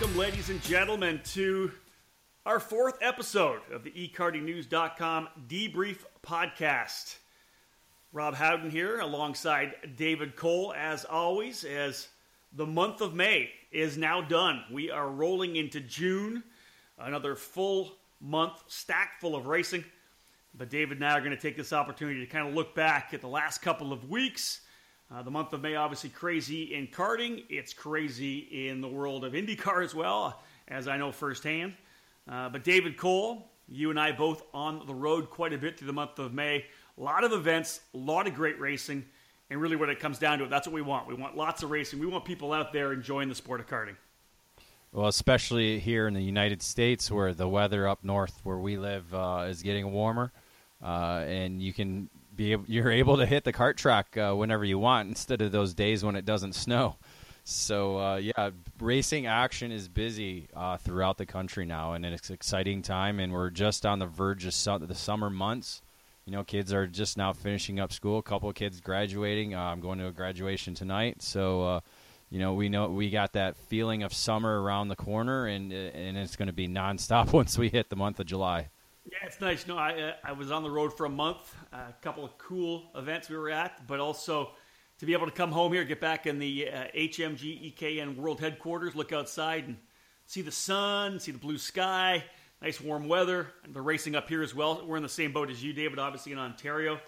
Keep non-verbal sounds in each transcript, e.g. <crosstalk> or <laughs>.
welcome, ladies and gentlemen, to our fourth episode of the eKartingNews.com debrief podcast. Rob Howden here, alongside David Cole, as always, as the month of May is now done. We are rolling into June, another full month stack full of racing. But David and I are going to take this opportunity to kind of look back at the last couple of weeks. Uh, the month of May, obviously, crazy in karting. It's crazy in the world of IndyCar as well, as I know firsthand. Uh, but David Cole, you and I both on the road quite a bit through the month of May. A lot of events, a lot of great racing, and really, when it comes down to it, that's what we want. We want lots of racing. We want people out there enjoying the sport of karting. Well, especially here in the United States, where the weather up north, where we live, uh, is getting warmer, uh, and you can be you're able to hit the kart track uh, whenever you want instead of those days when it doesn't snow. So uh, yeah, racing action is busy uh, throughout the country now, and it's exciting time. And we're just on the verge of su- the summer months. You know, kids are just now finishing up school. A couple of kids graduating. Uh, I'm going to a graduation tonight, so you know, we know we got that feeling of summer around the corner, and and it's going to be nonstop <laughs> once we hit the month of July. Yeah, it's nice. No, I uh, I was on the road for a month. Uh, a couple of cool events we were at, but also to be able to come home here, get back in the uh, HMG EKN World Headquarters, look outside and see the sun, see the blue sky, nice warm weather. And the racing up here as well. We're in the same boat as you, David, obviously in Ontario.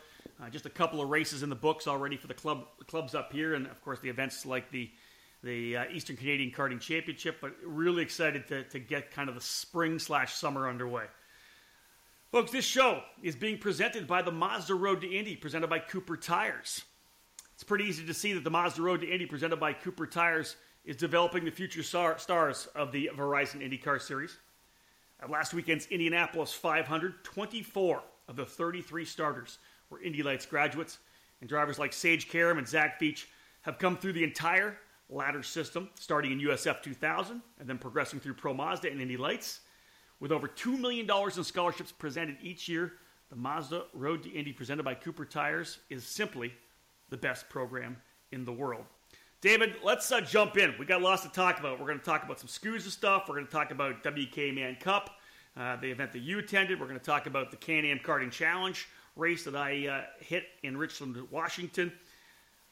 Uh, just a couple of races in the books already for the club the clubs up here, and of course the events like the the uh, Eastern Canadian Karting Championship, but really excited to, to get kind of the spring slash summer underway. Folks, this show is being presented by the Mazda Road to Indy, presented by Cooper Tires. It's pretty easy to see that the Mazda Road to Indy, presented by Cooper Tires, is developing the future star- stars of the Verizon IndyCar Series. At last weekend's Indianapolis 500, 24 of the 33 starters were Indy Lights graduates, and drivers like Sage Karam and Zach Veach have come through the entire ladder system, starting in USF 2000 and then progressing through Pro Mazda and Indy Lights. With over $2 million in scholarships presented each year, the Mazda Road to Indy presented by Cooper Tires is simply the best program in the world. David, let's uh, jump in. We got lots to talk about. We're going to talk about some SKUSA stuff. We're going to talk about WK Man Cup, uh, the event that you attended. We're going to talk about the Can-Am Karting Challenge race that I uh, hit in Richland, Washington.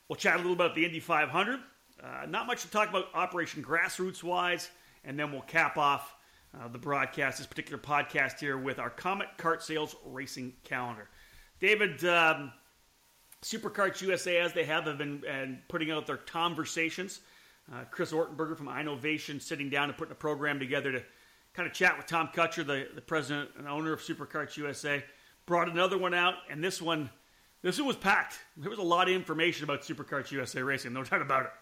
We'll chat a little about the Indy 500. Uh, not much to talk about Operation Grassroots wise, and then we'll cap off uh, the broadcast, this particular podcast here, with our Comet Kart Sales Racing Calendar. David, um, Superkarts USA, as they have, have been and putting out their conversations. Uh, Chris Ortenberger from Innovation sitting down and putting a program together to kind of chat with Tom Kutscher, the, the president and owner of Superkarts USA. Brought another one out, and this one, this one was packed. There was a lot of information about Superkarts USA racing, no doubt about it.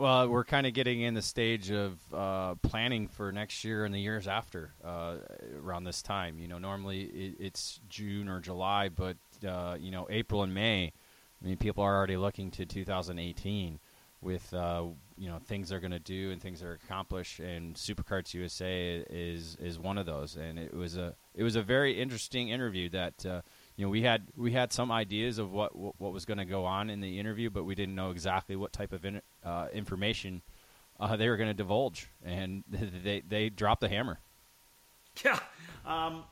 Well, we're kind of getting in the stage of uh, planning for next year and the years after uh, around this time. You know, normally it, it's June or July, but uh, you know, April and May. I mean, people are already looking to 2018 with uh, you know things they're going to do and things they're accomplish, and Superkarts USA is is one of those. And it was a it was a very interesting interview that uh, you know we had we had some ideas of what what, what was going to go on in the interview, but we didn't know exactly what type of in, uh, information uh, they were going to divulge, and <laughs> they they dropped the hammer. Yeah, um,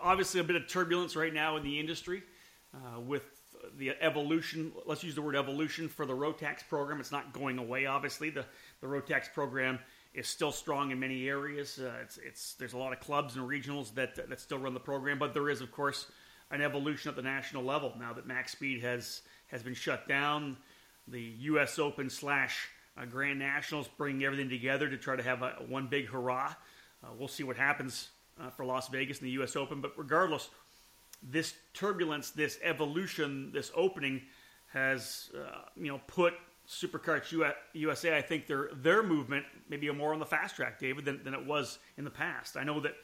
obviously a bit of turbulence right now in the industry uh, with the evolution. Let's use the word evolution for the Rotax program. It's not going away. Obviously, the the Rotax program is still strong in many areas. Uh, it's, it's there's a lot of clubs and regionals that that still run the program, but there is of course an evolution at the national level now that Max Speed has has been shut down. The U.S. Open slash uh, Grand Nationals bringing everything together to try to have a, one big hurrah. Uh, we'll see what happens uh, for Las Vegas in the U.S. Open, but regardless, this turbulence, this evolution, this opening has uh, you know put Superkarts USA. I think their their movement maybe more on the fast track, David, than, than it was in the past. I know that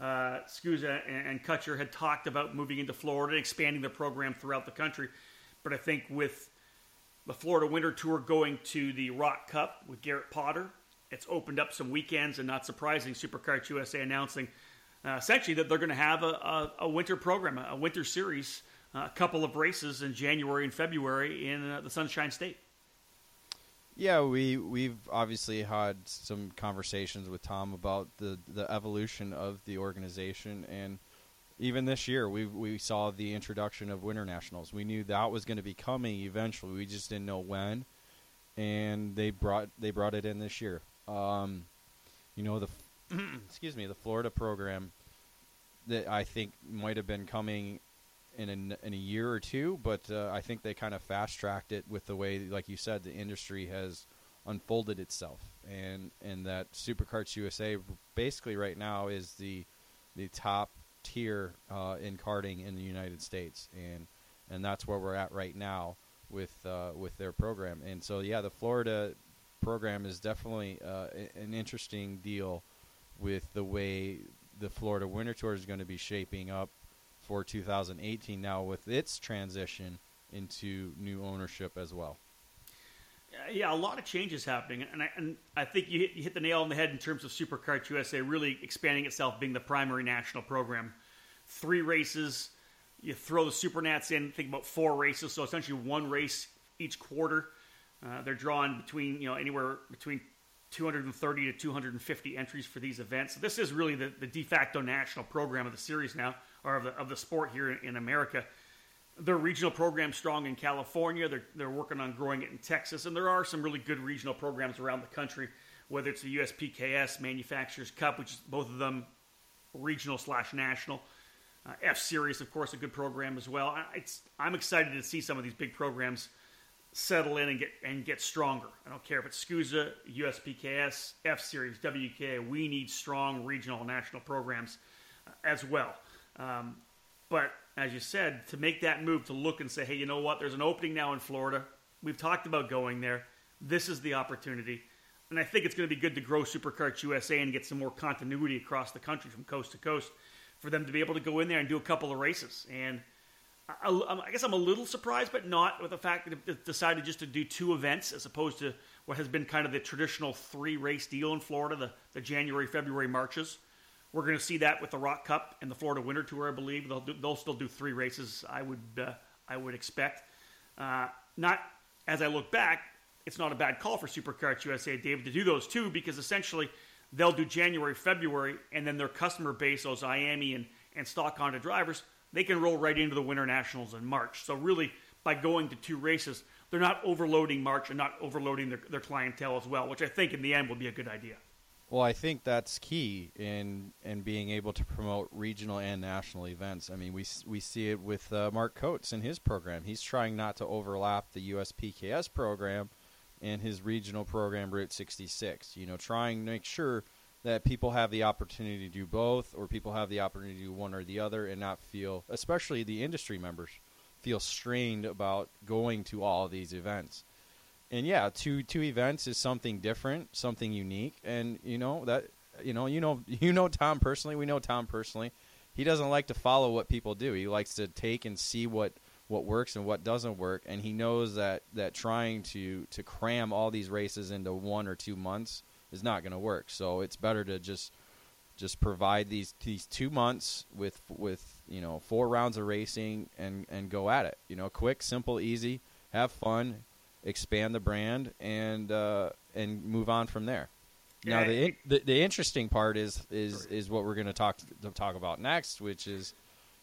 uh, SKUSA and, and Kutscher had talked about moving into Florida, and expanding their program throughout the country. But I think with the Florida Winter Tour going to the Rok Cup with Garrett Potter, it's opened up some weekends, and not surprising, Superkarts USA announcing uh, essentially that they're going to have a, a, a, winter program, a winter series, uh, a couple of races in January and February in uh, the Sunshine State. Yeah, we we've obviously had some conversations with Tom about the the evolution of the organization, and even this year we we saw the introduction of Winter Nationals. We knew that was going to be coming eventually. We just didn't know when, and they brought they brought it in this year. Um, you know the <clears throat> excuse me the Florida program that I think might have been coming in a, in a year or two, but uh, I think they kind of fast tracked it with the way, like you said, the industry has unfolded itself, and and that Superkarts USA basically right now is the the top tier uh, in karting in the United States, and and that's where we're at right now with uh, with their program. And so yeah, the Florida program is definitely uh, an interesting deal with the way the Florida Winter Tour is going to be shaping up for 2018 now with its transition into new ownership as well. Yeah, a lot of changes happening, and I, and I think you hit, you hit the nail on the head in terms of Superkarts USA really expanding itself, being the primary national program. Three races, you throw the Supernats in, think about four races, so essentially one race each quarter. Uh, they're drawing between you know anywhere between 230 to 250 entries for these events. So this is really the, the de facto national program of the series now or of the, of the sport here in, America. Their regional program's strong in California. They're, they're working on growing it in Texas. And there are some really good regional programs around the country, whether it's the USPKS, Manufacturers Cup, which is both of them regional slash national. Uh, F Series, of course, a good program as well. I, I'm excited to see some of these big programs settle in and get and get stronger. I don't care if it's SKUSA, USPKS, F Series, WK. We need strong regional and national programs uh, as well. Um, but as you said, to make that move to look and say, hey, you know what? There's an opening now in Florida. We've talked about going there. This is the opportunity. And I think it's going to be good to grow Superkarts USA and get some more continuity across the country from coast to coast for them to be able to go in there and do a couple of races. And I, I guess I'm a little surprised, but not with the fact that it decided just to do two events as opposed to what has been kind of the traditional three race deal in Florida, the, the January, February marches. We're going to see that with the Rok Cup and the Florida Winter Tour, I believe. They'll, do, they'll still do three races, I would, uh, I would expect. Uh, not as I look back, it's not a bad call for Superkarts USA, David, to do those two because essentially they'll do January, February, and then their customer base, those IAME and, and stock Honda drivers, they can roll right into the Winter Nationals in March. So really, by going to two races, they're not overloading March and not overloading their, their clientele as well, which I think in the end will be a good idea. Well, I think that's key in in being able to promote regional and national events. I mean, we we see it with uh, Mark Coates and his program. He's trying not to overlap the USPKS program and his regional program Route 66. You know, trying to make sure that people have the opportunity to do both, or people have the opportunity to do one or the other, and not feel, especially the industry members, feel strained about going to all of these events and yeah, two two events is something different, something unique, and you know that you know you know <laughs> you know Tom personally. We know Tom personally. He doesn't like to follow what people do. He likes to take and see what what works and what doesn't work, and he knows that that trying to to cram all these races into one or two months is not going to work. So it's better to just just provide these these two months with with you know four rounds of racing and and go at it. You know, quick, simple, easy, have fun, expand the brand, and uh, and move on from there. Now the, the, the interesting part is is is what we're going to talk to talk about next, which is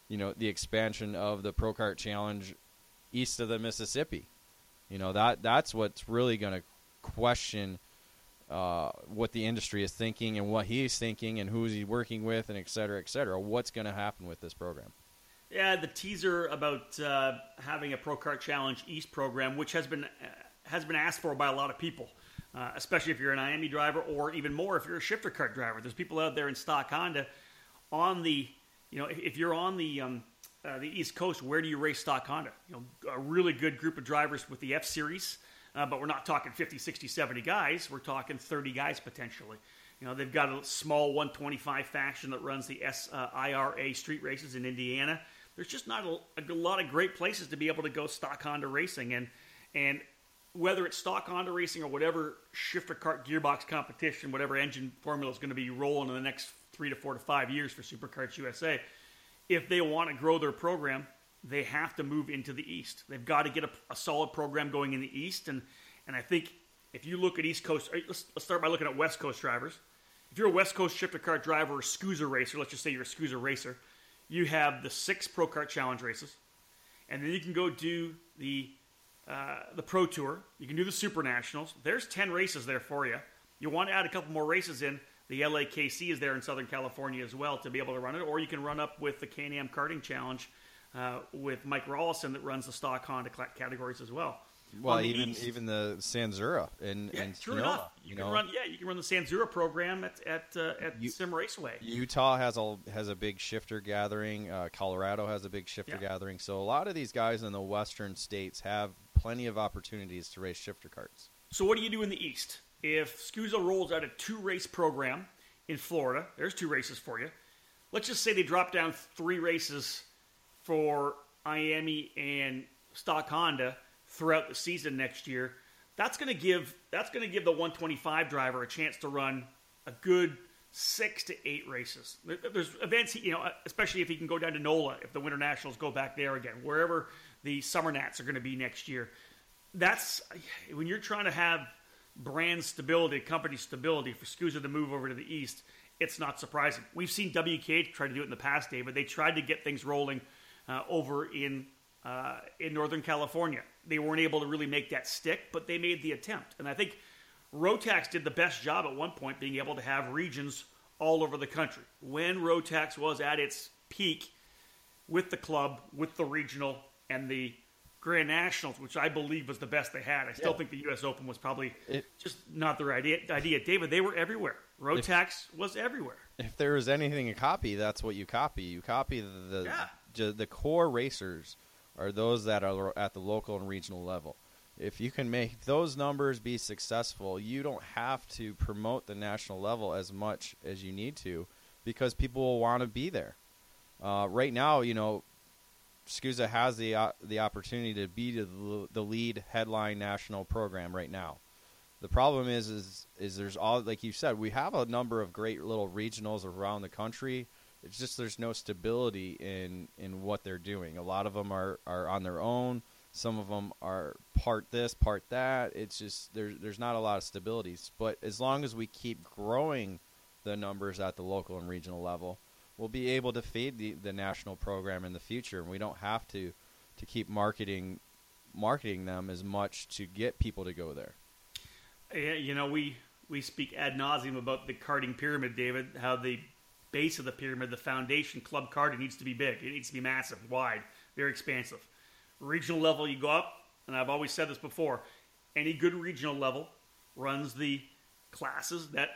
you know the expansion of the Pro Kart Challenge east of the Mississippi. You know that that's what's really going to question uh, what the industry is thinking and what he's thinking and who's he working with and et cetera, et cetera. What's going to happen with this program? Yeah, the teaser about uh, having a Pro Kart Challenge East program, which has been uh, has been asked for by a lot of people, uh, especially if you're an IAME driver, or even more if you're a shifter kart driver. There's people out there in stock Honda on the, you know, if you're on the um, uh, the East Coast, where do you race stock Honda? You know, a really good group of drivers with the F Series, uh, but we're not talking 50, 60, 70 guys. We're talking 30 guys potentially. You know, they've got a small 125 faction that runs the SIRA uh, street races in Indiana there's just not a, a, lot of great places to be able to go stock Honda racing, and and whether it's stock Honda racing or whatever shifter kart gearbox competition, whatever engine formula is going to be rolling in the next three to four to five years for Superkarts USA, if they want to grow their program, they have to move into the East. They've got to get a, a solid program going in the East, and and I think if you look at East Coast, uh, let's, let's start by looking at West Coast drivers. If you're a West Coast shifter kart driver or SKUSA racer, let's just say you're a SKUSA racer, you have the six Pro Kart Challenge races, and then you can go do the uh, the Pro Tour. You can do the Super Nationals. There's ten races there for you. You want to add a couple more races in. The LAKC is there in Southern California as well to be able to run it, or you can run up with the Can-Am Karting Challenge uh, with Mike Rollison that runs the stock Honda categories as well. Well, even East, even the Sanzura and yeah, and true Sonoma, enough. You, you can know? run yeah, you can run the Sanzura program at at uh, at you, Sim Raceway. Utah has a has a big shifter gathering. Uh, Colorado has a big shifter yeah. gathering. So a lot of these guys in the western states have plenty of opportunities to race shifter karts. So what do you do in the east? If SKUSA rolls out a two race program in Florida, there's two races for you. Let's just say they drop down three races for IAME and Stock Honda throughout the season next year. That's going to give that's going to give the 125 driver a chance to run a good six to eight races. There's events, you know, especially if he can go down to NOLA, if the Winter Nationals go back there again, wherever the Summer Nats are going to be next year. That's when you're trying to have brand stability, company stability for SKUSA to move over to the east. It's not surprising. We've seen WK try to do it in the past, David. They tried to get things rolling uh, over in uh, in Northern California. They weren't able to really make that stick, but they made the attempt. And I think Rotax did the best job at one point, being able to have regions all over the country. When Rotax was at its peak with the club, with the regional, and the Grand Nationals, which I believe was the best they had. I still yeah. think the U.S. Open was probably it, just not the right idea. idea. David, they were everywhere. Rotax if, was everywhere. If there was anything to copy, that's what you copy. You copy the the, yeah. the core racers are those that are at the local and regional level. If you can make those numbers be successful, you don't have to promote the national level as much as you need to because people will want to be there. Uh, right now, you know, SKUSA has the uh, the opportunity to be the, the lead headline national program right now. The problem is, is, is there's all like you said, we have a number of great little regionals around the country it's just there's no stability in in what they're doing. A lot of them are are on their own. Some of them are part this, part that. It's just there's there's not a lot of stability. But as long as we keep growing the numbers at the local and regional level, we'll be able to feed the, the national program in the future, and we don't have to to keep marketing marketing them as much to get people to go there. Yeah, you know we we speak ad nauseum about the karting pyramid, David. How the base of the pyramid, the foundation club card, it needs to be big. It needs to be massive, wide, very expansive. Regional level, you go up, and I've always said this before any good regional level runs the classes that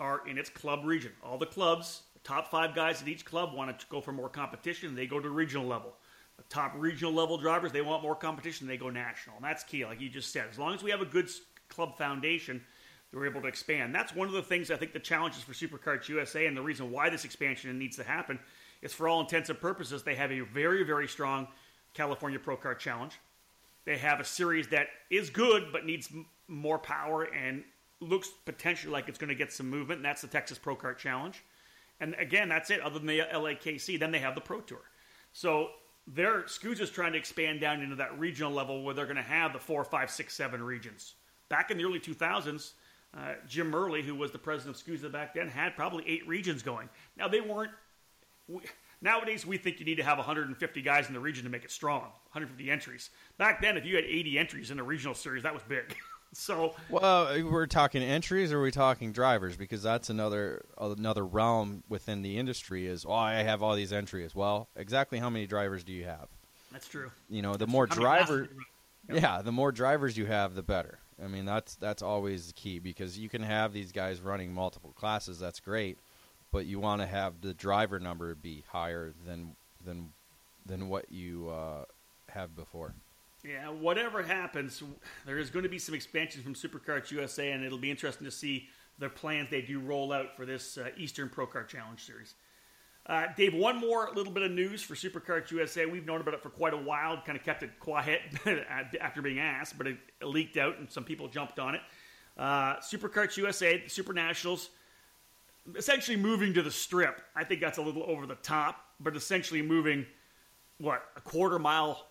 are in its club region. All the clubs, the top five guys at each club want to go for more competition, they go to regional level. The top regional level drivers, they want more competition, they go national. And that's key, like you just said. As long as we have a good club foundation, they were able to expand. That's one of the things I think the challenges for Superkarts USA and the reason why this expansion needs to happen is for all intents and purposes, they have a very, very strong California Pro Kart Challenge. They have a series that is good but needs m- more power and looks potentially like it's going to get some movement, and that's the Texas Pro Kart Challenge. And again, that's it, other than the LAKC. Then they have the Pro Tour. So their SKUSA's trying to expand down into that regional level where they're going to have the four, five, six, seven regions. Back in the early 2000s, uh, Jim Murley, who was the president of SKUSA back then, had probably eight regions going. Now they weren't. We, nowadays, we think you need to have 150 guys in the region to make it strong. 150 entries. Back then, if you had 80 entries in a regional series, that was big. <laughs> so, well, we're talking entries, or are we talking drivers? Because that's another another realm within the industry. Is oh, I have all these entries. Well, exactly how many drivers do you have? That's true. You know, the more drivers, yeah, the more drivers you have, the better. I mean, that's that's always the key because you can have these guys running multiple classes. That's great, but you want to have the driver number be higher than than than what you uh, have before. Yeah, whatever happens, there is going to be some expansions from Superkarts USA, and it'll be interesting to see the plans they do roll out for this uh, Eastern Pro Kart Challenge Series. Uh, Dave, one more little bit of news for Superkarts USA. We've known about it for quite a while, kind of kept it quiet <laughs> after being asked, but it leaked out and some people jumped on it. Uh, Superkarts USA, the Super Nationals, essentially moving to the strip. I think that's a little over the top, but essentially moving, what, a quarter mile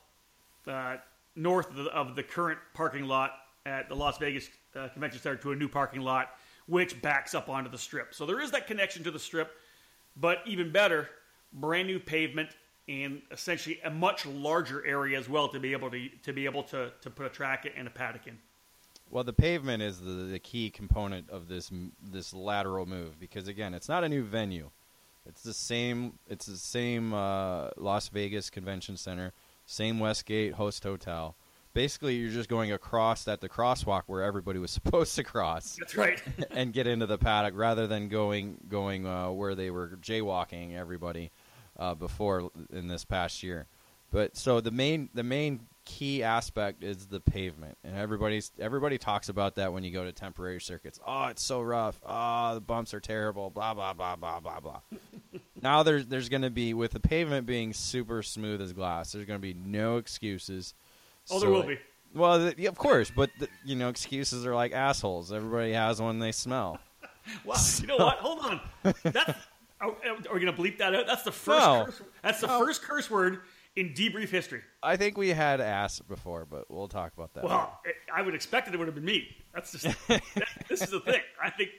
uh, north of the, of the, current parking lot at the Las Vegas uh, Convention Center to a new parking lot, which backs up onto the strip. So there is that connection to the strip, but even better, brand new pavement and essentially a much larger area as well to be able to to be able to, to put a track and a paddock in. Well, the pavement is the, the key component of this this lateral move because again, it's not a new venue. It's the same. It's the same uh, Las Vegas Convention Center, same Westgate host hotel. Basically, you're just going across at the crosswalk where everybody was <laughs> supposed to cross. That's right. <laughs> and get into the paddock rather than going going uh, where they were jaywalking everybody uh, before in this past year. But so the main the main key aspect is the pavement, and everybody's everybody talks about that when you go to temporary circuits. Oh, it's so rough. Oh, the bumps are terrible. Blah blah blah blah blah blah. <laughs> now there's there's going to be with the pavement being super smooth as glass. There's going to be no excuses. Oh, so there will be. Well, the, of course, but the, you know, excuses are like assholes. Everybody has one they smell. <laughs> well, so. you know what? Hold on. That's, <laughs> are, are we going to bleep that out? That's the first. No. Curse, that's the no. first curse word in debrief history. I think we had ass before, but we'll talk about that. Well, later. I would expect it would have been me. That's just <laughs> this is the thing. I think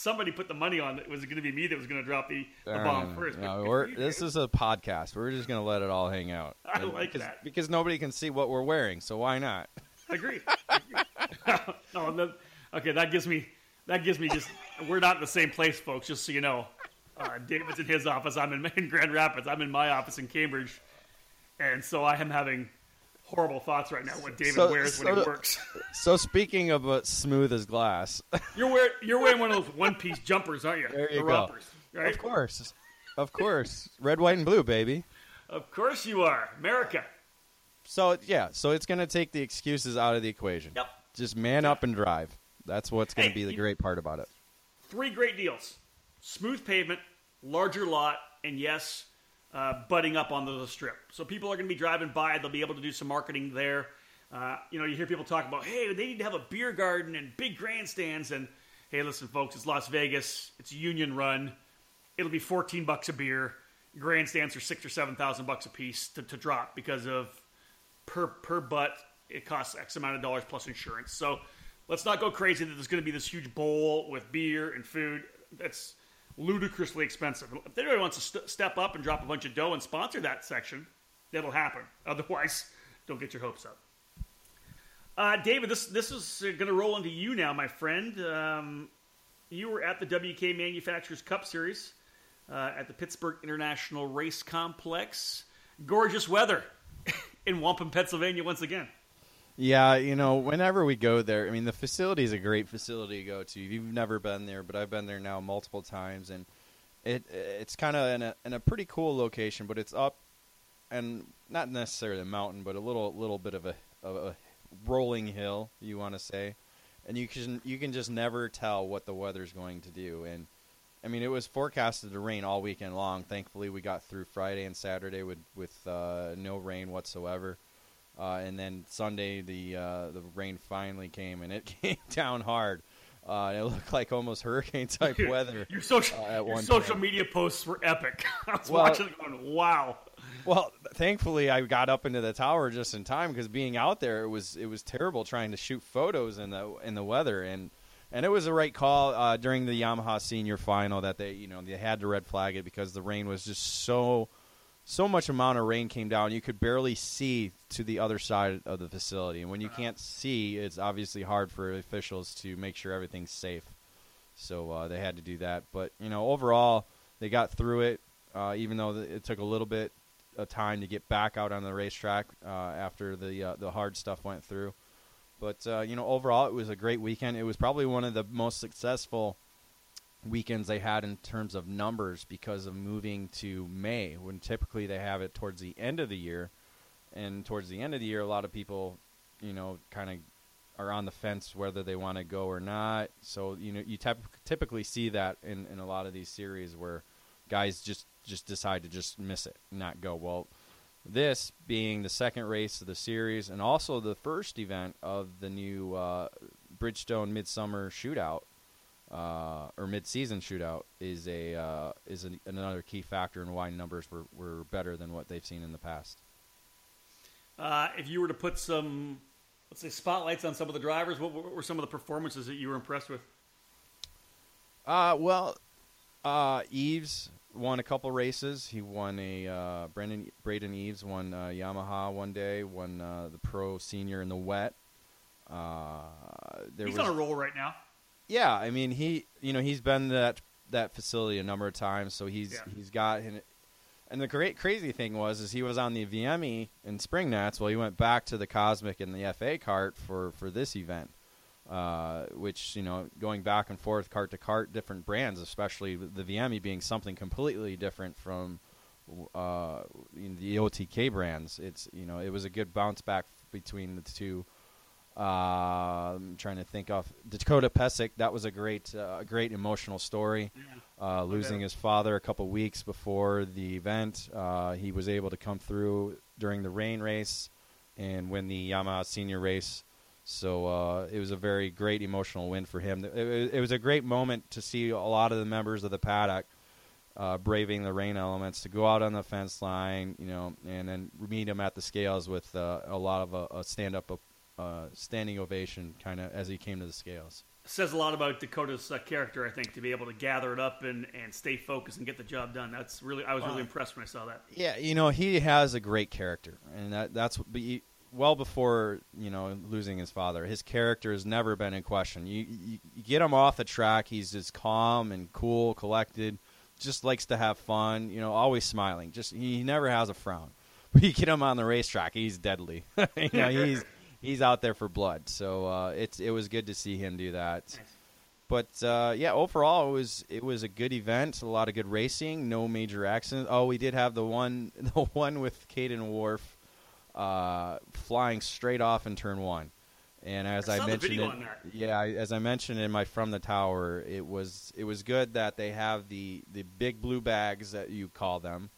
somebody put the money on it. Was it going to be me that was going to drop the, the bomb first? No, this is a podcast. We're just going to let it all hang out. <laughs> I and like because, that because nobody can see what we're wearing. So why not? <laughs> Agree. <laughs> no, no, okay, that gives me that gives me just. We're not in the same place, folks. Just so you know. Uh, David's in his office. I'm in, in Grand Rapids. I'm in my office in Cambridge and so I am having horrible thoughts right now what David so, wears so, when he works. <laughs> So speaking of uh, smooth as glass, <laughs> you're wearing you're wearing one of those one piece jumpers, aren't you? There you the go. Rompers, right? Of course, of course, red, white, and blue, baby. Of course you are, America. So yeah, so it's going to take the excuses out of the equation. Yep. Just man up and drive. That's what's going to hey, be the great part about it. Three great deals: smooth pavement, larger lot, and yes, uh, butting up onto the strip. So people are going to be driving by. They'll be able to do some marketing there. Uh, you know, you hear people talk about, hey, they need to have a beer garden and big grandstands. And hey, listen, folks, it's Las Vegas. It's union run. It'll be 14 bucks a beer. Grandstands are six or seven thousand bucks a piece to, to drop because of per per butt. It costs X amount of dollars plus insurance. So let's not go crazy that there's going to be this huge bowl with beer and food. That's ludicrously expensive. If anybody wants to st- step up and drop a bunch of dough and sponsor that section, that'll happen. Otherwise, <laughs> don't get your hopes up. Uh, David, this this is going to roll into you now, my friend. Um, you were at the WK Manufacturers Cup Series uh, at the Pittsburgh International Race Complex. Gorgeous weather <laughs> in Wampum, Pennsylvania, once again. Yeah, you know, whenever we go there, I mean, the facility is a great facility to go to. You've never been there, but I've been there now multiple times, and it it's kind of in a in a pretty cool location, but it's up and not necessarily a mountain, but a little little bit of a, of a rolling hill, you want to say, and you can you can just never tell what the weather's going to do, and I mean, it was forecasted to rain all weekend long. Thankfully, we got through Friday and Saturday with with uh, no rain whatsoever. Uh, and then Sunday, the uh, the rain finally came, and it <laughs> came down hard. Uh, it looked like almost hurricane type weather. <laughs> Your social, uh, your social media posts were epic. <laughs> I was well, watching, going, "Wow." Well, thankfully, I got up into the tower just in time because being out there, it was it was terrible trying to shoot photos in the in the weather, and and it was the right call uh, during the Yamaha Senior Final that they you know they had to red flag it because the rain was just so so much amount of rain came down you could barely see to the other side of the facility. And when you can't see it's obviously hard for officials to make sure everything's safe. So uh, they had to do that. But you know overall they got through it uh, even though it took a little bit of time to get back out on the racetrack uh, after the uh, the hard stuff went through. But uh, you know overall it was a great weekend. It was probably one of the most successful weekends they had in terms of numbers because of moving to May when typically they have it towards the end of the year. And towards the end of the year, a lot of people, you know, kind of are on the fence whether they want to go or not. So you know, you typically see that in, in a lot of these series where guys just just decide to just miss it, not go. Well, this being the second race of the series and also the first event of the new uh, Bridgestone Midsummer Shootout, uh, or mid-season shootout is a uh, is an, another key factor in why numbers were, were better than what they've seen in the past. Uh, if you were to put some let's say spotlights on some of the drivers. What, what were some of the performances that you were impressed with? Uh, well, uh, Eves won a couple races. He won a uh, Brendan Braden Eves won uh, Yamaha one day, won uh, the Pro Senior in the wet. Uh, there he's was, on a roll right now. Yeah, I mean he, you know, he's been that that facility a number of times, so he's yeah. he's got. And the great crazy thing was, is he was on the VME in Spring Nats. Well, he went back to the Kosmic and the FA Kart for for this event. Uh, which you know going back and forth cart to cart different brands especially the VME being something completely different from uh, the OTK brands it's you know it was a good bounce back between the two uh, I'm trying to think of Dakota Pesic that was a great uh, great emotional story. Uh, losing his father a couple weeks before the event. Uh, he was able to come through during the rain race and win the Yamaha senior race. So uh, it was a very great emotional win for him. It, it, was a great moment to see a lot of the members of the paddock uh, braving the rain elements to go out on the fence line, you know, and then meet him at the scales with uh, a lot of a, a stand up, uh, standing ovation, kind of as he came to the scales. Says a lot about Dakota's uh, character, I think, to be able to gather it up and, and stay focused and get the job done. That's really I was really impressed when I saw that. Yeah, you know, he has a great character, and that, that's well before you know losing his father. His character has never been in question. You, you, you get him off the track, he's just calm and cool, collected. Just likes to have fun. You know, always smiling. Just he never has a frown. But <laughs> you get him on the racetrack, he's deadly. <laughs> you know, he's he's out there for blood. So uh, it's it was good to see him do that. But uh, yeah, overall it was it was a good event. A lot of good racing. No major accidents. Oh, we did have the one <laughs> the one with Caden Wharf uh, flying straight off in turn one. And as I, I mentioned, it, yeah, as I mentioned in my from the tower, it was it was good that they have the the big blue bags that you call them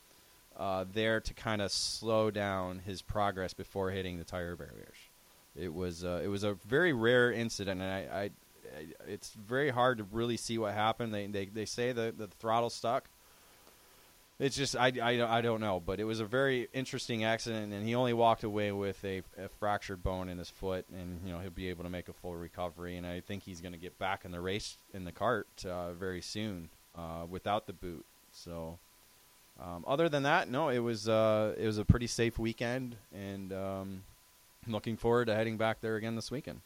uh, there to kind of slow down his progress before hitting the tire barriers. It was uh, it was a very rare incident, and I, I, I, it's very hard to really see what happened. They they, they say the the throttle stuck, it's just I, I, I don't know, but it was a very interesting accident, and he only walked away with a, a, fractured bone in his foot, and you know he'll be able to make a full recovery, and I think he's going to get back in the race in the cart uh, very soon uh, without the boot. So, um, other than that, no, it was uh, it was a pretty safe weekend, and um, looking forward to heading back there again this weekend.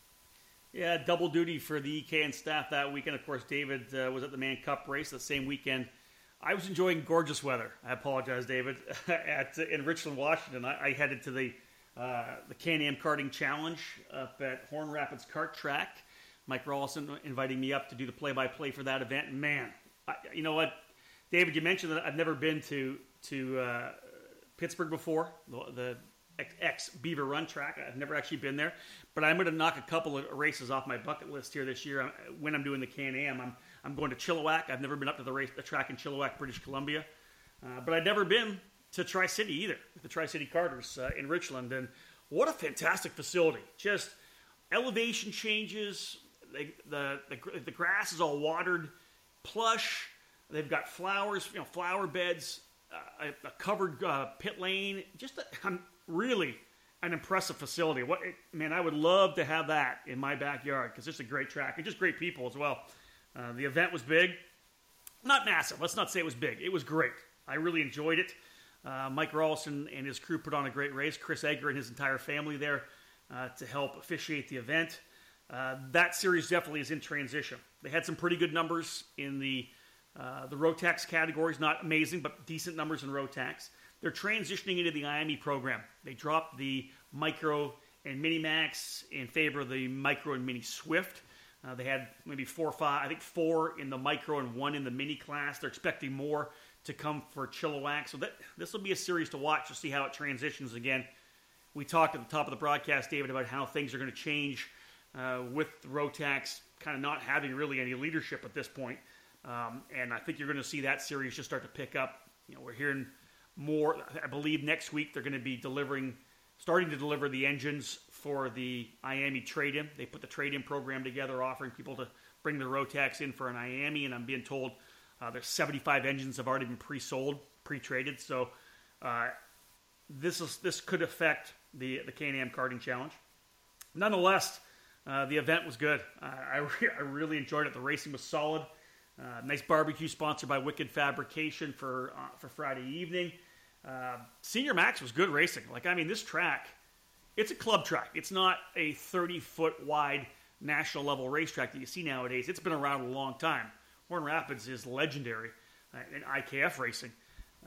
Yeah, double duty for the EKN staff that weekend. Of course, David uh, was at the Man Cup race the same weekend I was enjoying gorgeous weather. I apologize, David. <laughs> at in Richland, Washington, I, I headed to the uh, the Can-Am Karting Challenge up at Horn Rapids Kart Track. Mike Rawlson inviting me up to do the play-by-play for that event. Man, I, you know what, David? You mentioned that I've never been to to uh, Pittsburgh before, the, the ex Beaver Run track. I've never actually been there, but I'm going to knock a couple of races off my bucket list here this year when I'm doing the Can-Am. I'm I'm going to Chilliwack. I've never been up to the, race, the track in Chilliwack, British Columbia. Uh, but I've never been to Tri City either, the Tri City Carters uh, in Richland. And what a fantastic facility. Just elevation changes, they, the, the, the grass is all watered, plush. They've got flowers, you know, flower beds, uh, a, a, covered uh, pit lane. Just a, am really an impressive facility. What man, I would love to have that in my backyard because it's a great track and just great people as well. Uh, the event was big, not massive. Let's not say it was big. It was great. I really enjoyed it. Uh, Mike Rawlson and his crew put on a great race. Chris Egger and his entire family there uh, to help officiate the event. Uh, that series definitely is in transition. They had some pretty good numbers in the uh, the Rotax categories, not amazing, but decent numbers in Rotax. They're transitioning into the IAME program. They dropped the Micro and Mini Max in favor of the Micro and Mini Swift. Uh, they had maybe four or five, I think four in the micro and one in the mini class. They're expecting more to come for Chilliwack. So that this will be a series to watch to see how it transitions again. We talked at the top of the broadcast, David, about how things are going to change uh, with Rotax kind of not having really any leadership at this point. Um, and I think you're going to see that series just start to pick up. You know, we're hearing more. I believe next week they're going to be delivering, starting to deliver the engines for the IAME trade-in. They put the trade-in program together, offering people to bring their Rotax in for an IAME, and I'm being told uh, there's 75 engines have already been pre-sold, pre-traded. So uh, this is this could affect the the Can-Am Karting Challenge. nonetheless, uh, the event was good. I, re- I really enjoyed it. The racing was solid. Uh, nice barbecue sponsored by Wicked Fabrication for uh, for Friday evening. Uh, Senior Max was good racing. Like I mean, this track, it's a club track. It's not a 30 foot wide national level racetrack that you see nowadays. It's been around a long time. Horn Rapids is legendary uh, in IKF racing.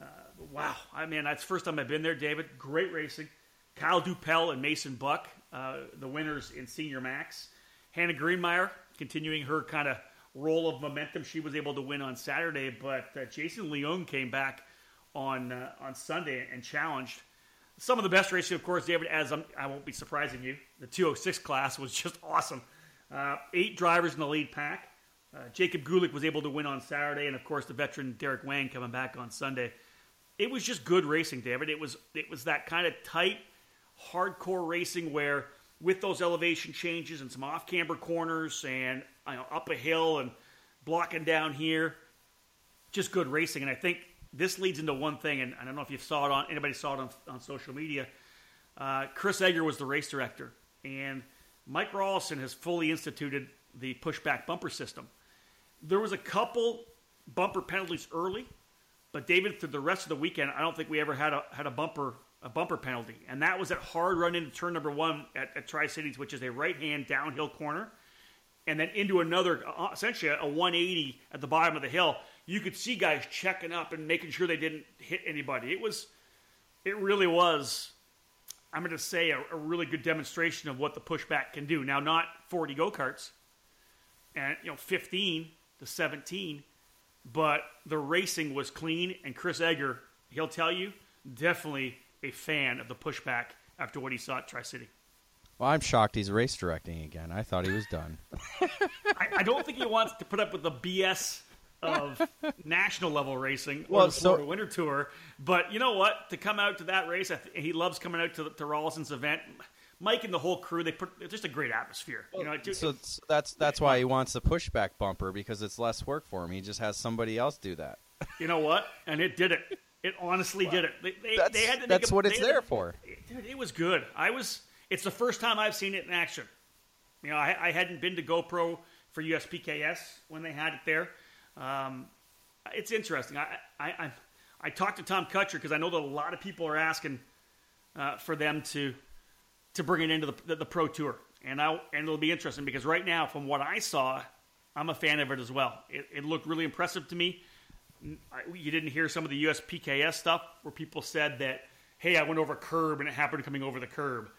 Uh, wow, I mean that's the first time I've been there, David. Great racing. Kyle Dupel and Mason Buck, uh, the winners in Senior Max. Hannah Greenemeier continuing her kind of role of momentum. She was able to win on Saturday, but uh, Jason Leung came back on uh, on Sunday and challenged. Some of the best racing, of course, David. As I'm, I will not be surprising you, the 206 class was just <laughs> awesome. Uh, eight drivers in the lead pack. Uh, Jacob Gulick was able to win on Saturday, and of course, the veteran Derek Wang coming back on Sunday. It was just good racing, David. It was it was that kind of tight, hardcore racing where, with those elevation changes and some off camber corners and you know, up a hill and blocking down here, just good racing. And I think this leads into one thing, and I don't know if you saw it on anybody saw it on, on social media. Uh, Chris Egger was the race director, and Mike Rawlson has fully instituted the pushback bumper system. There was a couple bumper penalties early, but David, through the rest of the weekend, I don't think we ever had a had a bumper a bumper penalty, and that was that hard run into turn number one at, at Tri Cities, which is a right hand downhill corner, and then into another uh, essentially a 180 at the bottom of the hill you could see guys checking up and making sure they didn't hit anybody. It was, it really was. I'm going to say a, a really good demonstration of what the pushback can do. Now, not 40 go karts, and you know 15 to 17, but the racing was clean. And Chris Egger, he'll tell you, definitely a fan of the pushback after what he saw at Tri City. Well, I'm shocked he's race directing again. I thought he was done. <laughs> I, I, don't think he wants to put up with the BS of national level racing or well, the Florida so, Winter Tour. But you know what? To come out to that race, th- he loves coming out to, the, to Rollison's event. Mike and the whole crew, they put it's just a great atmosphere. You know, it, so that's that's why he wants the pushback bumper because it's less work for him. He just has somebody else do that. You know what? And it did it. It honestly well, did it. They, they, that's, they had to that's a, what it's there to, for. Dude, it was good. I was. It's the first time I've seen it in action. You know, I, I hadn't been to GoPro for USPKS when they had it there. Um, it's interesting. I, I, I, I talked to Tom Kutscher because I know that a lot of people are asking uh, for them to to bring it into the, the, the pro tour, and I and it'll be interesting because right now, from what I saw, I'm a fan of it as well. It, it looked really impressive to me. You didn't hear some of the USPKS stuff where people said that, "Hey, I went over a curb and it happened coming over the curb."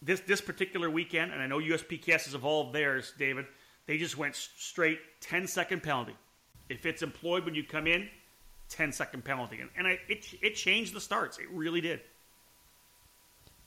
This this particular weekend, and I know USPKS has evolved theirs, David. They just went straight 10 second penalty. If it's employed when you come in, 10 second penalty. And I, it, it changed the starts. It really did.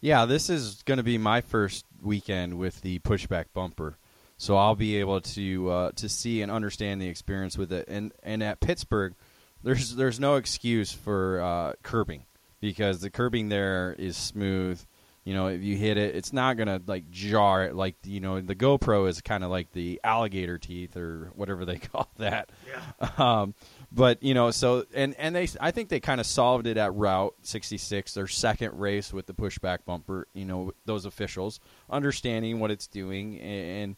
Yeah, this is going to be my first weekend with the pushback bumper. So I'll be able to uh, to see and understand the experience with it. And and at Pittsburgh, there's there's no excuse for uh, curbing because the curbing there is smooth. You know, if you hit it, it's not gonna like jar it like you know the GoPro is kind of like the alligator teeth or whatever they <laughs> call that. Yeah. Um, but you know, so and and they, I think they kind of solved it at Route 66, their second race with the pushback bumper. You know, those officials understanding what it's doing and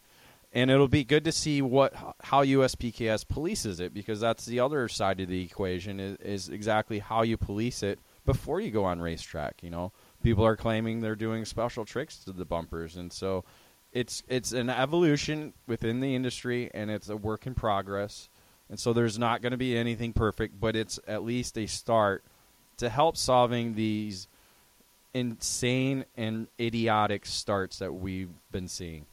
and it'll be good to see what how USPKS polices it because that's the other side of the equation is, is exactly how you police it before you go on racetrack. You know people are claiming they're doing special tricks to the bumpers, and so it's it's an evolution within the industry, and it's a work in progress. And so there's not going to be anything perfect, but it's at least a start to help solving these insane and idiotic starts that we've been seeing.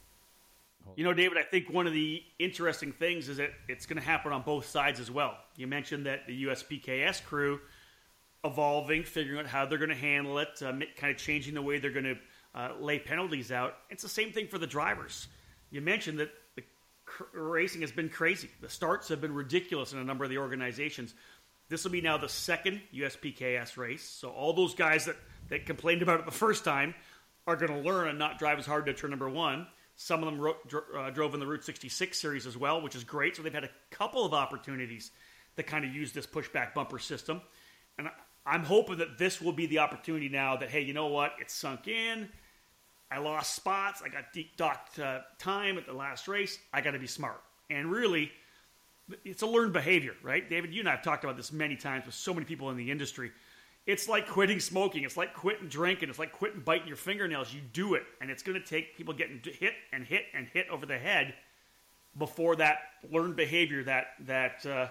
You know, David, I think one of the interesting things is that it's going to happen on both sides as well. You mentioned that the USPKS crew evolving, figuring out how they're going to handle it, uh, kind of changing the way they're going to uh, lay penalties out. It's the same thing for the drivers. You mentioned that the cr- racing has been crazy. The starts have been ridiculous in a number of the organizations. This will be now the second USPKS race. So all those guys that, that complained about it the first time are going to learn and not drive as hard to turn number one. Some of them wrote, dro- uh, drove in the Route 66 series as well, which is great. So they've had a couple of opportunities to kind of use this pushback bumper system. And I'm hoping that this will be the opportunity now that, hey, you know what? It's sunk in. I lost spots. I got deep docked uh, time at the last race. I got to be smart. And really, it's a learned behavior, right? David, you and I have talked about this many times with so many people in the industry. It's like quitting smoking. It's like quitting drinking. It's like quitting biting your fingernails. You do it, and it's going to take people getting hit and hit and hit over the head before that learned behavior, that that uh,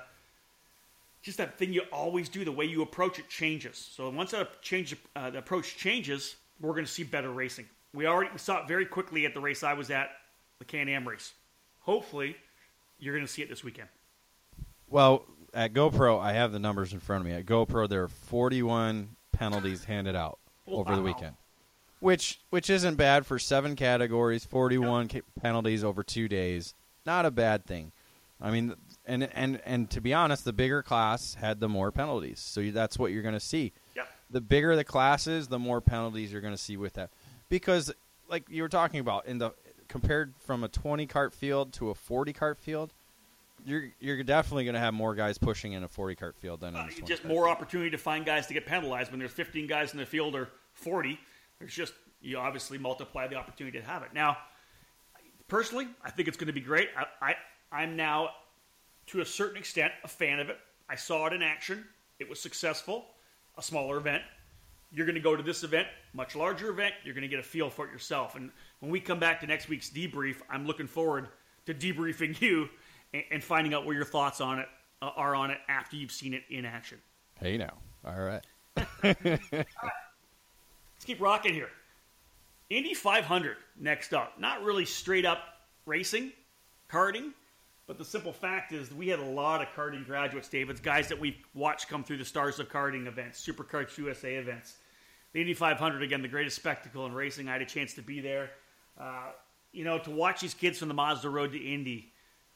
just that thing you always do, the way you approach it changes. So once that change, uh, the approach changes, we're going to see better racing. We already we saw it very quickly at the race I was at, the Can-Am race. Hopefully, you're going to see it this weekend. Well, at GoPro, I have the numbers in front of me. At GoPro, there are 41 penalties handed out over the weekend, which which isn't bad for seven categories. 41 ca- penalties over two days, not a bad thing. I mean, and and and to be honest, the bigger class had the more penalties, so that's what you're going to see. Yep. The bigger the class is, the more penalties you're going to see with that, because like you were talking about in the compared from a 20 kart field to a 40 kart field you're you're definitely going to have more guys pushing in a 40 kart field than in Uh, a 20 just more field. opportunity to find guys to get penalized when there's 15 guys in the field or 40. There's just you obviously multiply the opportunity to have it. Now, personally, I think it's going to be great. I, I I'm now to a certain extent a fan of it. I saw it in action. It was successful. A smaller event. You're going to go to this event, much larger event. You're going to get a feel for it yourself. And when we come back to next week's debrief, I'm looking forward to debriefing <laughs> you and, and finding out what your thoughts on it uh, are on it after you've seen it in action. hey now all right <laughs> Let's keep rocking here. Indy 500 next up. Not really straight up racing, karting, but the simple fact is we had a lot of karting graduates, David's guys that we've watched come through the Stars of Karting events, Superkarts USA events. The Indy 500, again, the greatest spectacle in racing. I had a chance to be there. Uh, you know, to watch these kids from the Mazda Road to Indy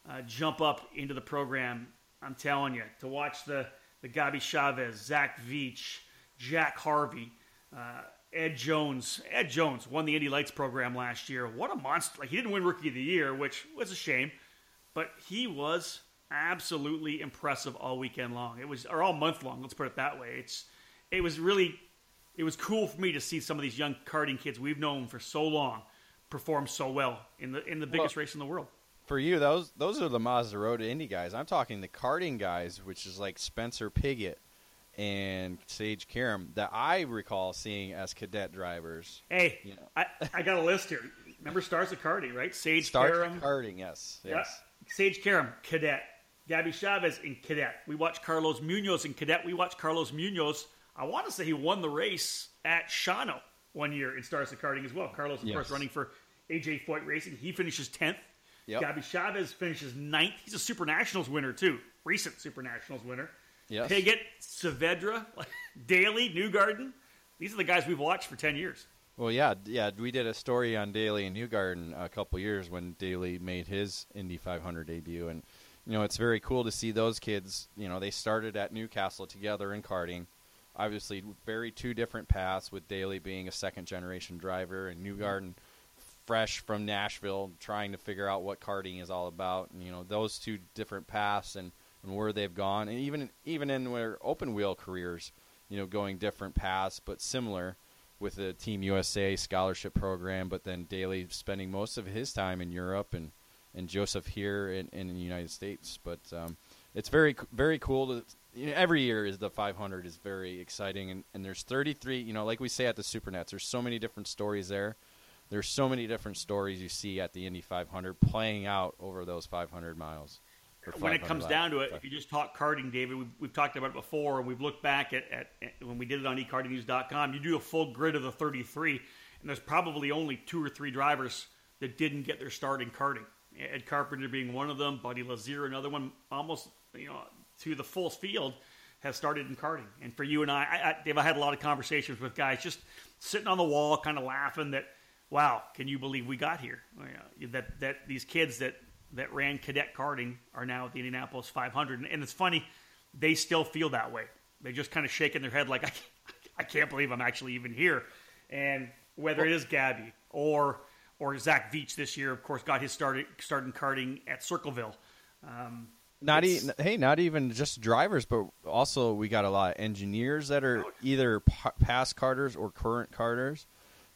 uh, jump up into the program, I'm telling you, to watch the, the Gabby Chaves, Zach Veach, Jack Harvey, uh, Ed Jones. Ed Jones won the Indy Lights program last year. What a monster. Like, he didn't win Rookie of the Year, which was a shame, but he was absolutely impressive all weekend long. It was, or all month long, let's put it that way. It's, it was really, it was cool for me to see some of these young karting kids we've known for so long perform so well in the in the biggest race in the world. for you those those are the mazda road indy guys i'm talking the karting guys which is like spencer pigot and sage karam that i recall seeing as cadet drivers Hey, You know. I, I got a list here. Remember Stars of Karting, right? Sage Karam, karting yes Yeah. Sage Karam, cadet. Gabby Chaves in cadet. We watched Carlos Munoz in cadet. We watched Carlos Munoz. I want to say he won the race at Shano one year in Stars of Karting as well. Carlos, of Yes. course, running for AJ Foyt Racing. He finishes 10th. Yep. Gabby Chaves finishes ninth. He's a Super Nationals winner, too. Recent Super Nationals winner. Yes. Pigot, Saavedra, <laughs> Daly, Newgarden. These are the guys we've watched for 10 years. Well, yeah, yeah. We did a story on Daly and Newgarden a couple years when Daly made his Indy 500 debut, and you know it's very cool to see those kids. You know, they started at Newcastle together in karting. Obviously, very two different paths. With Daly being a second generation driver and Newgarden fresh from Nashville, trying to figure out what karting is all about. And you know, those two different paths and, and where they've gone, and even even in their open wheel careers, you know, going different paths but similar with the Team USA scholarship program, but then Daly spending most of his time in Europe and, and Joseph here in, in the United States. But um, it's very very cool to you know, every year is the 500 is very exciting and, and there's 33 you know like we say at the Supernats there's so many different stories there. There's so many different stories you see at the Indy 500 playing out over those 500 miles. When it comes down to it, if you just talk karting, David, we've, we've talked about it before, and we've looked back at, at, at when we did it on ekartingnews.com. You do a full grid of the 33, and there's probably only two or three drivers that didn't get their start in karting. Ed Carpenter being one of them, Buddy Lazier another one, almost you know to the full field has started in karting. And for you and I, I, I Dave, I had a lot of conversations with guys just sitting on the wall, kind of laughing that, wow, can you believe we got here? You know, That that these kids that that ran cadet karting are now at the Indianapolis 500, and, it's funny, they still feel that way. They just kind of shaking their head like, <laughs> I can't, I can't believe I'm actually even here. And whether it is Gabby or or Zach Veach this year, of course, got his start start in karting at Circleville. Um, Not even hey, not even just drivers, but also we got a lot of engineers that are either p- past karters or current karters.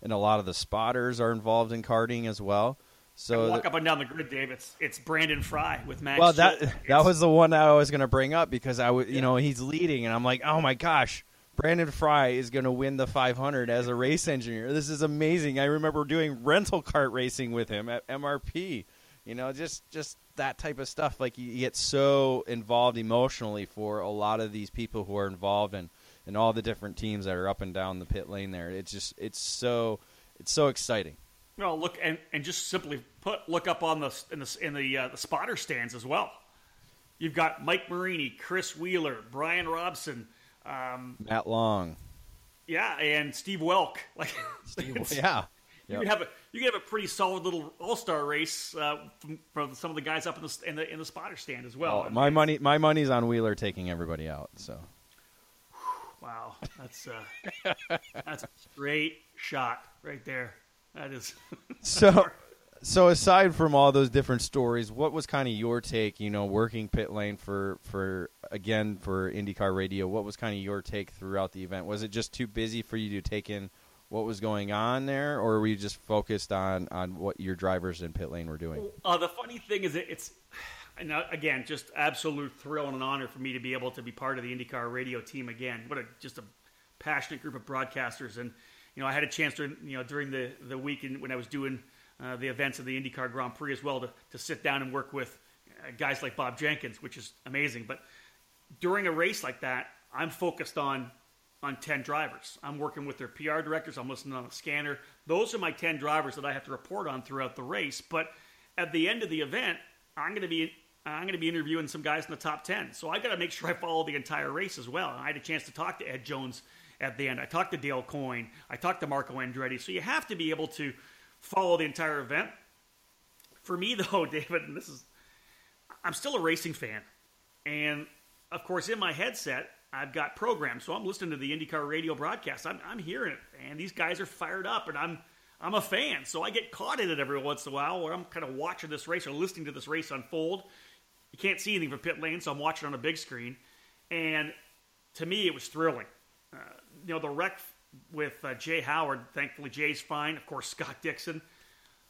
and a lot of the spotters are involved in karting as well. So walk up and down the grid, Dave. It's it's Brandon Fry with Max. Well, that that was the one that I was going to bring up because I would, you know, he's leading, and I'm like, oh my gosh, Brandon Fry is going to win the 500 as a race engineer. This is amazing. I remember doing rental kart racing with him at MRP. You know, just just that type of stuff. Like you get so involved emotionally for a lot of these people who are involved in in all the different teams that are up and down the pit lane. There, it's just it's so it's so exciting. Well, look and, and just simply put look up on the in the in the, uh, the spotter stands as well. You've got Mike Marini, Chris Wheeler, Brian Robson, um, Matt Long, yeah, and Steve Welk. <laughs> Like, it's- yeah. you Yep. could have a you could have a pretty solid little all star race uh, from, from some of the guys up in the in the, in the spotter stand as well. Oh, my money, my money's on Wheeler taking everybody out. So Wow, that's uh, <laughs> that's a straight shot right there. That is. <laughs> so so aside from all those different stories, what was kind of your take? You know, working pit lane for for again for IndyCar Radio. What was kind of your take throughout the event? Was it just too busy for you to take in what was going on there, or were you just focused on on what your drivers in pit lane were doing? Uh, the funny thing is, it's and again just absolute thrill and an honor for me to be able to be part of the IndyCar radio team again. What a just a passionate group of broadcasters, and you know I had a chance during you know during the the weekend when I was doing uh, the events of the IndyCar Grand Prix as well to to sit down and work with uh, guys like Bob Jenkins, which is amazing. But during a race like that, I'm focused on on 10 drivers. I'm working with their PR directors, I'm listening on the scanner. Those are my 10 drivers that I have to report on throughout the race, but at the end of the event, I'm going to be I'm going to be interviewing some guys in the top 10. So I got to make sure I follow the entire race as well. I had a chance to talk to Ed Jones at the end. I talked to Dale Coyne. I talked to Marco Andretti. So you have to be able to follow the entire event. For me <laughs> though, David, and this is I'm still a racing fan. And of course, in my headset, I've got programs, so I'm listening to the IndyCar radio broadcast. I'm, I'm hearing it, and these guys are fired up, and I'm I'm a fan, so I get caught in it every once in a while, where I'm kind of watching this race or listening to this race unfold. You can't see anything from pit lane, so I'm watching on a big screen, and to me, it was thrilling. Uh, you know, the wreck with uh, Jay Howard. Thankfully, Jay's fine. Of course, Scott Dixon.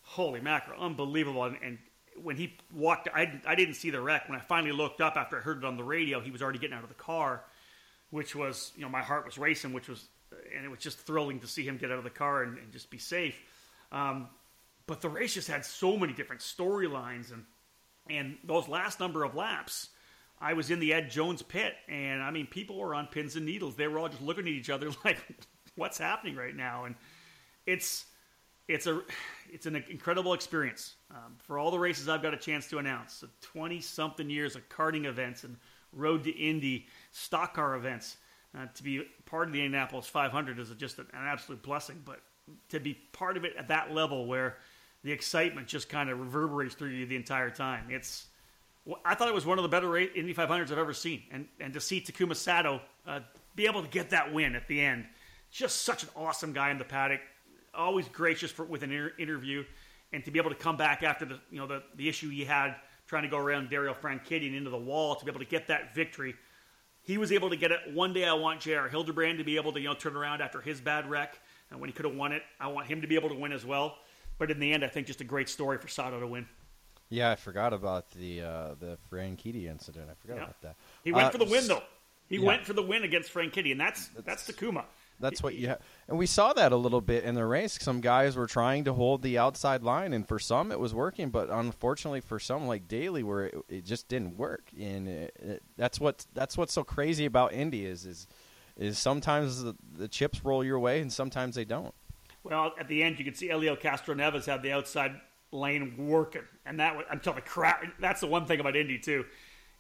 Holy mackerel, unbelievable! And, and when he walked, I, I didn't see the wreck. When I finally looked up after I heard it on the radio, he was already getting out of the car, which was, you know, my heart was racing, which was, and it was just thrilling to see him get out of the car and, and just be safe. Um, but the race just had so many different storylines, and and those last number of laps, I was in the Ed Jones pit, and I mean, people were on pins and needles. They were all just looking at each other <laughs> like, "What's happening right now?" And it's it's a it's an incredible experience um, for all the races I've got a chance to announce. Twenty something years of karting events and road to Indy stock car events. Uh, to be part of the Indianapolis 500 is just an, an absolute blessing. But to be part of it at that level where the excitement just kind of reverberates through you the entire time, it's I thought it was one of the better Indy 500s I've ever seen, and and to see Takuma Sato uh, be able to get that win at the end, just such an awesome guy in the paddock, always gracious for, with an inter- interview, and to be able to come back after the you know the, the issue he had trying to go around Dario Franchitti into the wall to be able to get that victory. He was able to get it. One day, I want J.R. Hildebrand to be able to you know turn around after his bad wreck, and when he could have won it, I want him to be able to win as well. But in the end, I think just a great story for Sato to win. Yeah, I forgot about the uh, the Franchitti incident. I forgot Yeah. about that. He went Uh, for the win though. He yeah. went for the win against Franchitti, and that's that's, Takuma. That's what you have. And we saw that a little bit in the race. Some guys were trying to hold the outside line, and for some it was working, but unfortunately for some like Daly, where it, it just didn't work. And it, it, that's what that's what's so crazy about Indy is is is sometimes the, the chips roll your way, and sometimes they don't. Well, at the end, you could see Helio Castroneves had the outside lane working, and that was, until the crowd. That's the one thing about Indy too.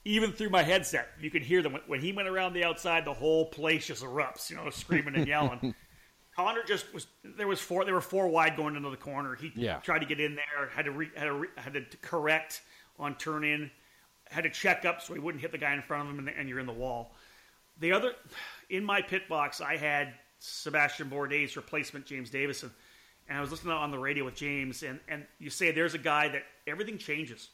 Even through my headset, you could hear them when he went around the outside. The whole place just erupts, you know, screaming and yelling. <laughs> Conor just was there was four. There were four wide going into the corner. He Yeah. tried to get in there, had to re, had to re, had to correct on turn in, had to check up so he wouldn't hit the guy in front of him, and, and you're in the wall. The other, in my pit box, I had Sébastien Bourdais' replacement, James Davison, and I was listening on the radio with James, and, and you say there's a guy that everything changes.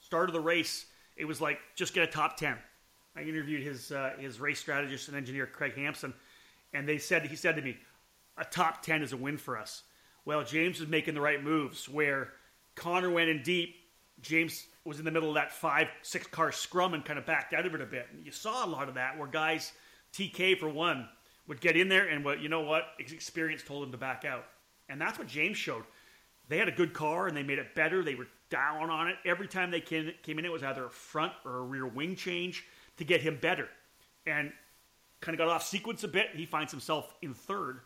Start of the race, it was like just get a top ten. I interviewed his uh, his race strategist and engineer Craig Hampson, and they said he said to me, a top ten is a win for us. Well, James was making the right moves where Conor went in deep. James was in the middle of that five, six car scrum and kind of backed out of it a bit. And you saw a lot of that where guys, TK for one, would get in there and what you know what experience told him to back out, and that's what James showed. They had a good car and they made it better. They were down on it every time they came, in. It was either a front or a rear wing change to get him better, and kind of got off sequence a bit. He finds himself in third,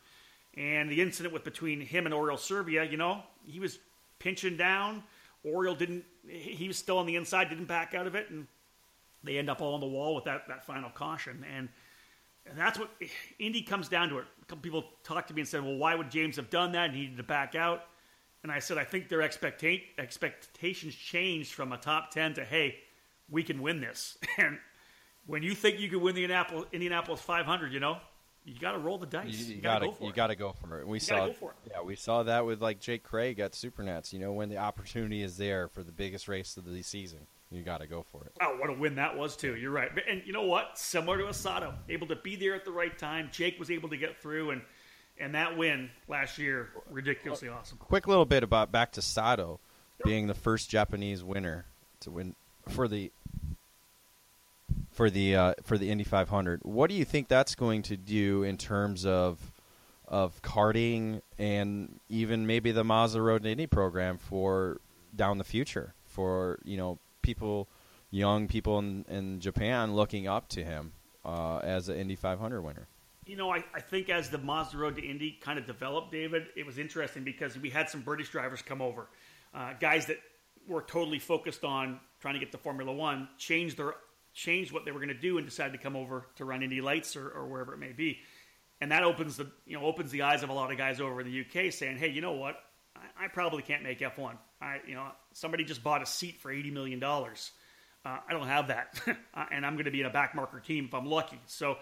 and the incident with between him and Oriol Servia, you know, he was pinching down. Oriol didn't. He was still on the inside, didn't back out of it, and they end up all on the wall with that that final caution and. And that's what Indy comes down to it. A couple people talked to me and said, well, why would James have done that? He needed to back out. And I said, I think their expecta- expectations changed from a top 10 to, hey, we can win this. <laughs> And when you think you can win the Indianapolis, Indianapolis 500, you know, you got to roll the dice. You, You, got got to go for you it. got to go for it. We You saw go for it. yeah, we saw that with like Jake Craig at Supernats. You know, when the opportunity is there for the biggest race of the season, you got to go for it. Oh, what a win that was too. You're right. And you know what? Similar to Asato, able to be there at the right time. Jake was able to get through, and and that win last year, ridiculously awesome. Quick little bit about back to Sato being the first Japanese winner to win for the for the uh, for the Indy 500. What do you think that's going to do in terms of of karting and even maybe the Mazda Road to Indy program for down the future for you know people, young people in, in Japan looking up to him uh, as an Indy 500 winner? You know, I, I think as the Mazda Road to Indy kind of developed, David, it was interesting because we had some British drivers come over, uh, guys that were totally focused on trying to get to Formula One, changed their changed what they were going to do, and decided to come over to run Indy Lights or, or wherever it may be, and that opens the you know opens the eyes of a lot of guys over in the UK, saying, hey, you know what, I, I probably can't make F1. I you know somebody just bought a seat for eighty million dollars. Uh, I don't have that, <laughs> Uh, and I'm going to be in a backmarker team if I'm lucky. So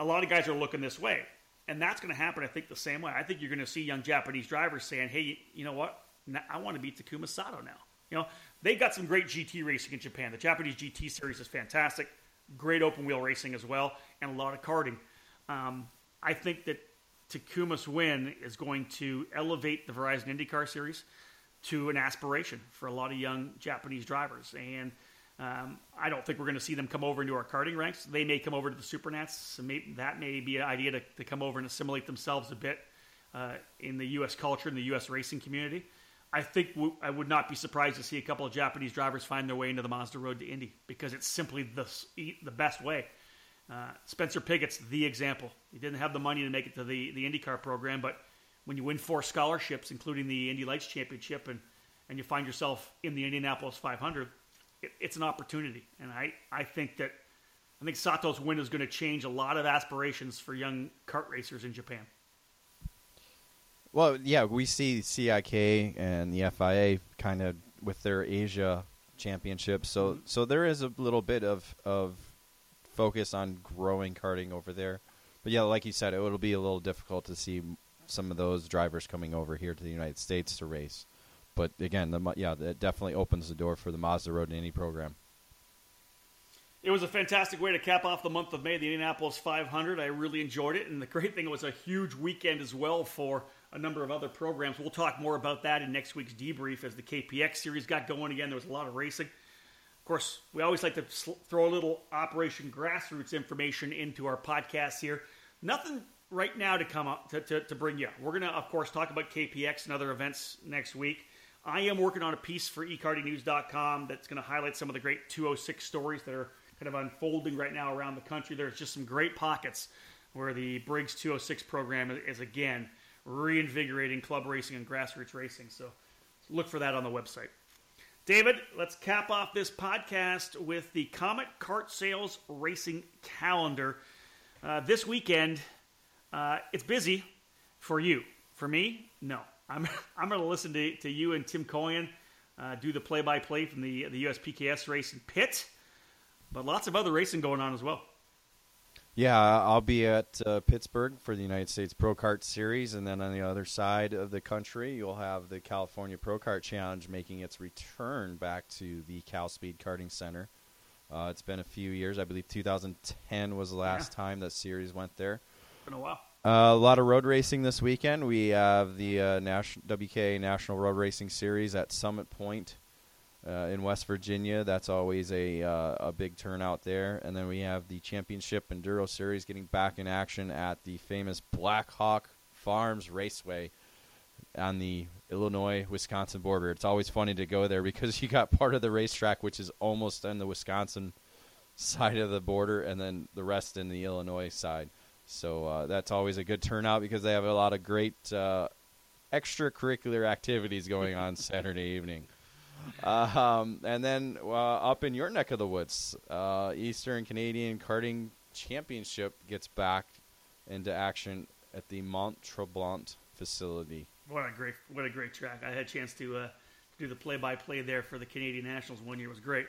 a lot of guys are looking this way. And that's going to happen, I think, the same way. I think you're going to see young Japanese drivers saying, hey, you know what? I want to beat Takuma Sato now. You know, they've got some great GT racing in Japan. The Japanese GT series is fantastic. Great open wheel racing as well, and a lot of karting. Um, I think that Takuma's win is going to elevate the Verizon IndyCar series to an aspiration for a lot of young Japanese drivers. And um, I don't think we're going to see them come over into our karting ranks. They may come over to the Supernats. So maybe, that may be an idea to, to come over and assimilate themselves a bit uh, in the U.S. culture and the U.S. racing community. I think w- I would not be surprised to see a couple of Japanese drivers find their way into the Mazda Road to Indy because it's simply the the best way. Uh, Spencer Pigot's the example. He didn't have the money to make it to the, the IndyCar program, but when you win four scholarships, including the Indy Lights Championship, and, and you find yourself in the Indianapolis 500, it, it's an opportunity. And I, I think that I think Sato's win is going to change a lot of aspirations for young kart racers in Japan. Well, yeah, we see CIK and the FIA kind of with their Asia championship. So, mm-hmm. so there is a little bit of of focus on growing karting over there. But yeah, like you said, it will be a little difficult to see some of those drivers coming over here to the United States to race. But again, the yeah, that definitely opens the door for the Mazda Road to Indy program. It was a fantastic way to cap off the month of May, the Indianapolis 500. I really enjoyed it, and the great thing it was a huge weekend as well for a number of other programs. We'll talk more about that in next week's debrief as the KPX series got going again. There was a lot of racing. Of course, we always like to sl- throw a little Operation Grassroots information into our podcast here. Nothing right now to come up to, to, to bring you. We're going to, of course, talk about KPX and other events next week. I am working on a piece for eKartingNews.com that's going to highlight some of the great 206 stories that are kind of unfolding right now around the country. There's just some great pockets where the Briggs 206 program is, again reinvigorating club racing and grassroots racing. So look for that on the website. David, let's cap off this podcast with the Comet Kart Sales Racing Calendar. Uh, this weekend, uh, it's busy for you. For me, no. I'm, <laughs> I'm going to listen to, to you and Tim Coyne uh, do the play by play from the, the USPKS race in Pitt, but lots of other racing going on as well. Yeah, I'll be at uh, Pittsburgh for the United States Pro Kart Series, and then on the other side of the country, you'll have the California Pro Kart Challenge making its return back to the Cal Speed Karting Center. Uh, it's been a few years. I believe 2010 was the last Yeah. time that series went there. Been a while. Uh, a lot of road racing this weekend. We have the uh, Nas- WK National Road Racing Series at Summit Point uh, in West Virginia. That's always a uh, a big turnout there. And then we have the Championship Enduro Series getting back in action at the famous Blackhawk Farms Raceway on the Illinois Wisconsin border. It's always funny to go there because <laughs> you got part of the racetrack which is almost on the Wisconsin side of the border, and then the rest in the Illinois side. So uh, that's always a good turnout because they have a lot of great uh, extracurricular activities going on <laughs> Saturday evening. Um, and then uh, up in your neck of the woods, uh, Eastern Canadian Karting Championship gets back into action at the Mont Tremblant facility. What a great, what a great track! I had a chance to uh, do the play-by-play there for the Canadian Nationals one year. It was great.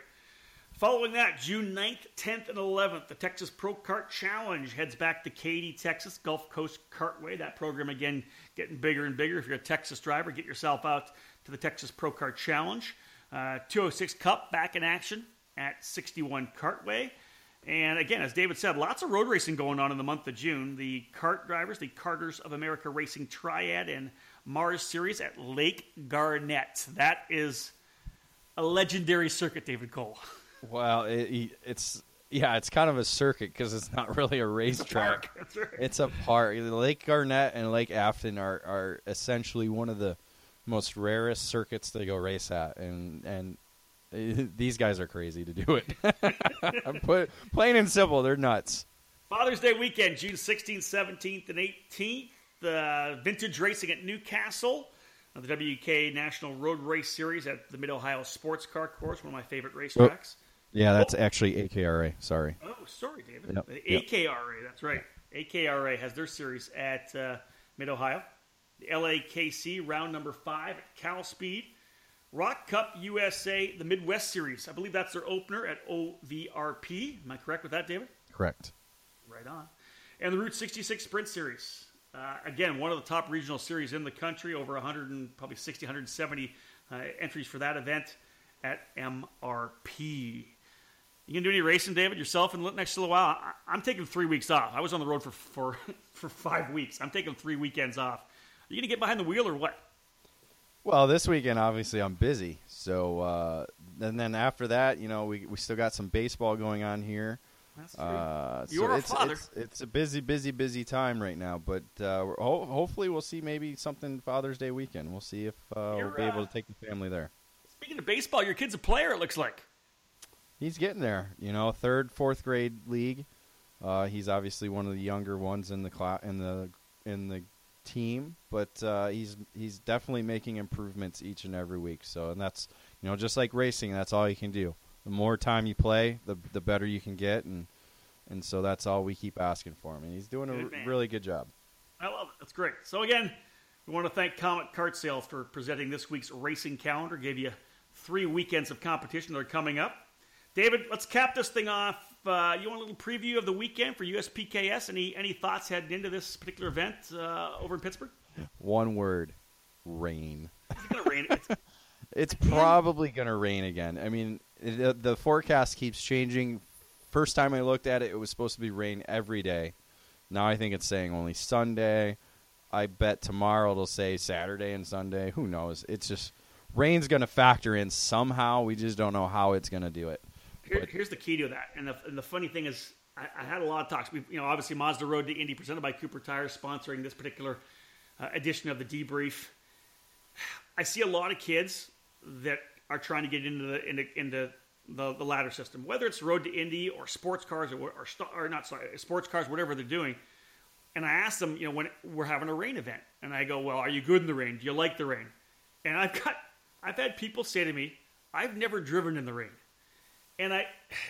Following that, June 9th, 10th, and 11th, the Texas Pro Kart Challenge heads back to Katy, Texas, Gulf Coast Kartway. That program, again, getting bigger and bigger. If you're a Texas driver, get yourself out to the Texas Pro Kart Challenge. Uh, 206 Cup back in action at 61 Kartway. And again, as David said, lots of road racing going on in the month of June. The kart drivers, the Karters of America Racing Triad and Mars Series at Lake Garnett. That is a legendary circuit, David Cole. <laughs> Well, it, it's yeah, it's kind of a circuit because it's not really a racetrack. That's right. It's a park. Lake Garnett and Lake Afton are, are essentially one of the most rarest circuits to go race at, and and uh, <laughs> these guys are crazy to do it. <laughs> Put plain and simple, they're nuts. Father's Day weekend, June 16th, 17th, and 18th. The vintage racing at Newcastle. The WK National Road Race Series at the Mid Ohio Sports Car Course, one of my favorite racetracks. Yeah, that's actually AKRA. Sorry. Oh, sorry, David. Yep. AKRA, that's right. AKRA has their series at uh, Mid Ohio. The LAKC round number five at Cal Speed. Rok Cup USA, the Midwest Series. I believe that's their opener at OVRP. Am I correct with that, David? Correct. Right on. And the Route 66 Sprint Series. Uh, again, one of the top regional series in the country, over 100 and probably 60, 170 uh, entries for that event at MRP. You gonna do any racing, David, yourself in the next little while? I, I'm taking three weeks off. I was on the road for for <laughs> for five weeks. I'm taking three weekends off. Are you gonna get behind the wheel or what? Well, this weekend obviously I'm busy. So uh, and then after that, you know, we we still got some baseball going on here. That's true. Uh, You're so a it's, father. It's, it's a busy, busy, busy time right now. But uh, ho- hopefully, we'll see maybe something Father's Day weekend. We'll see if uh, we'll be able uh, to take the family there. Speaking of baseball, your kid's a player. It looks like. He's getting there. You know, third, fourth grade league. Uh, he's obviously one of the younger ones in the cla- in the in the team, but uh, he's he's definitely making improvements each and every week. So, and that's you know just like racing, that's all you can do. The more time you play, the the better you can get, and and so that's all we keep asking for him. And he's doing a Good r- man. really good job. I love it. That's great. So again, we want to thank Comet Kart Sales for presenting this week's racing calendar. Gave you three weekends of competition that are coming up. David, let's cap this thing off. Uh, you want a little preview of the weekend for USPKS? Any any thoughts heading into this particular event uh, over in Pittsburgh? One word: rain. It's to rain. It's, <laughs> It's probably going to rain again. I mean, the, the forecast keeps changing. First time I looked at it, it was supposed to be rain every day. Now I think it's saying only Sunday. I bet tomorrow it'll say Saturday and Sunday. Who knows? It's just rain's going to factor in somehow. We just don't know how it's going to do it. Here, here's the key to that. And the, and the funny thing is, I, I had a lot of talks. We, you know, obviously Mazda Road to Indy, presented by Cooper Tires, sponsoring this particular uh, edition of the debrief. I see a lot of kids that are trying to get into the into, into the, the ladder system, whether it's Road to Indy or sports cars or, or, or not sorry, sports cars, whatever they're doing. And I asked them, you know, when we're having a rain event, and I go, "Well, are you good in the rain? Do you like the rain?" And I've got, I've had people say to me, "I've never driven in the rain." And I,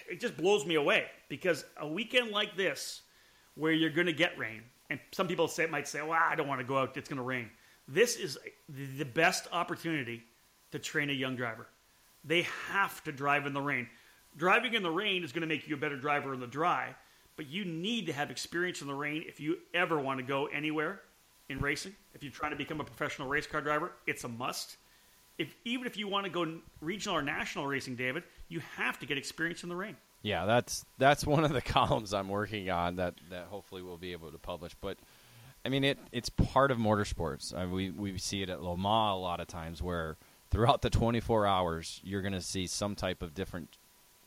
it just blows me away because a weekend like this, where you're going to get rain, and some people say might say, "Well, I don't want to go out; it's going to rain." This is the best opportunity to train a young driver. They have to drive in the rain. Driving in the rain is going to make you a better driver in the dry, but you need to have experience in the rain if you ever want to go anywhere in racing. If you're trying to become a professional race car driver, it's a must. If even if you want to go regional or national racing, David, you have to get experience in the rain. Yeah, that's that's one of the <laughs> columns I'm working on that that hopefully we'll be able to publish. But I mean, it it's part of motorsports. I we we see it at Le Mans a lot of times where throughout the 24 hours you're going to see some type of different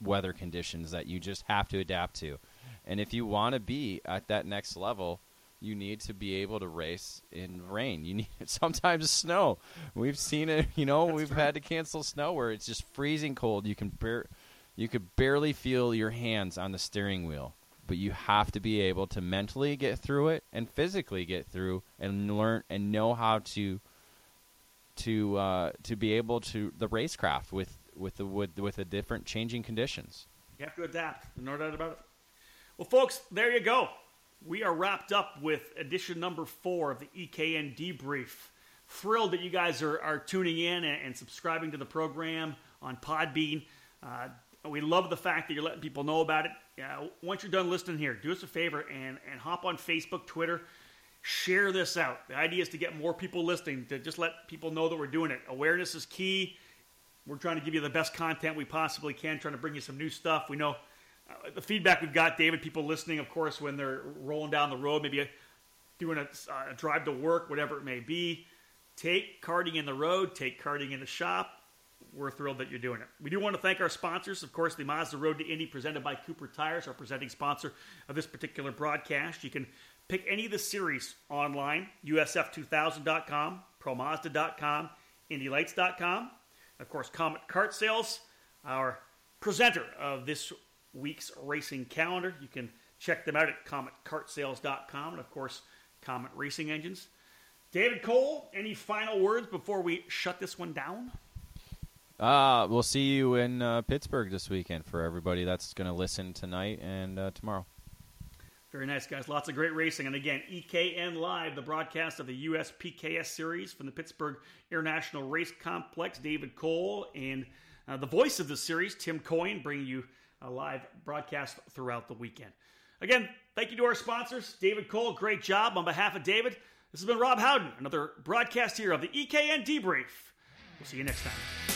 weather conditions that you just have to adapt to. And if you want to be at that next level, you need to be able to race in rain. You need <laughs> sometimes snow. We've seen it. You know, That's we've true. had to cancel snow where it's just freezing cold. You can bar- you could barely feel your hands on the steering wheel. But you have to be able to mentally get through it and physically get through and learn and know how to to uh, to be able to the racecraft with with the with, with the different changing conditions. You have to adapt, no doubt about it. Well, folks, there you go. We are wrapped up with edition number four of the EKN debrief. Thrilled that you guys are, are tuning in and, and subscribing to the program on Podbean. Uh, we love the fact that you're letting people know about it. Uh, once you're done listening here, do us a favor and, and hop on Facebook, Twitter, share this out. The idea is to get more people listening, to just let people know that we're doing it. Awareness is key. We're trying to give you the best content we possibly can, trying to bring you some new stuff. We know uh, the feedback we've got, David, people listening, of course, when they're rolling down the road, maybe doing a, uh, a drive to work, whatever it may be. Take karting in the road, take karting in the shop. We're thrilled that you're doing it. We do want to thank our sponsors, of course, the Mazda Road to Indy presented by Cooper Tires, our presenting sponsor of this particular broadcast. You can pick any of the series online, USF2000.com, ProMazda.com, IndyLights.com. Of course, Comet Kart Sales, our presenter of this week's racing calendar. You can check them out at CometKartSales.com and, of course, Comet Racing Engines. David Cole, any final words before we shut this one down? Uh, we'll see you in uh, Pittsburgh this weekend for everybody that's going to listen tonight and uh, tomorrow. Very nice, guys. Lots of great racing. And again, EKN Live, the broadcast of the US PKS Series from the Pittsburgh International Race Complex. David Cole and uh, the voice of the series, Tim Coyne, bringing you a live broadcast throughout the weekend. Again, thank you to our sponsors. David Cole, great job. On behalf of David, this has been Rob Howden, another broadcast here of the EKN Debrief. We'll see you next time.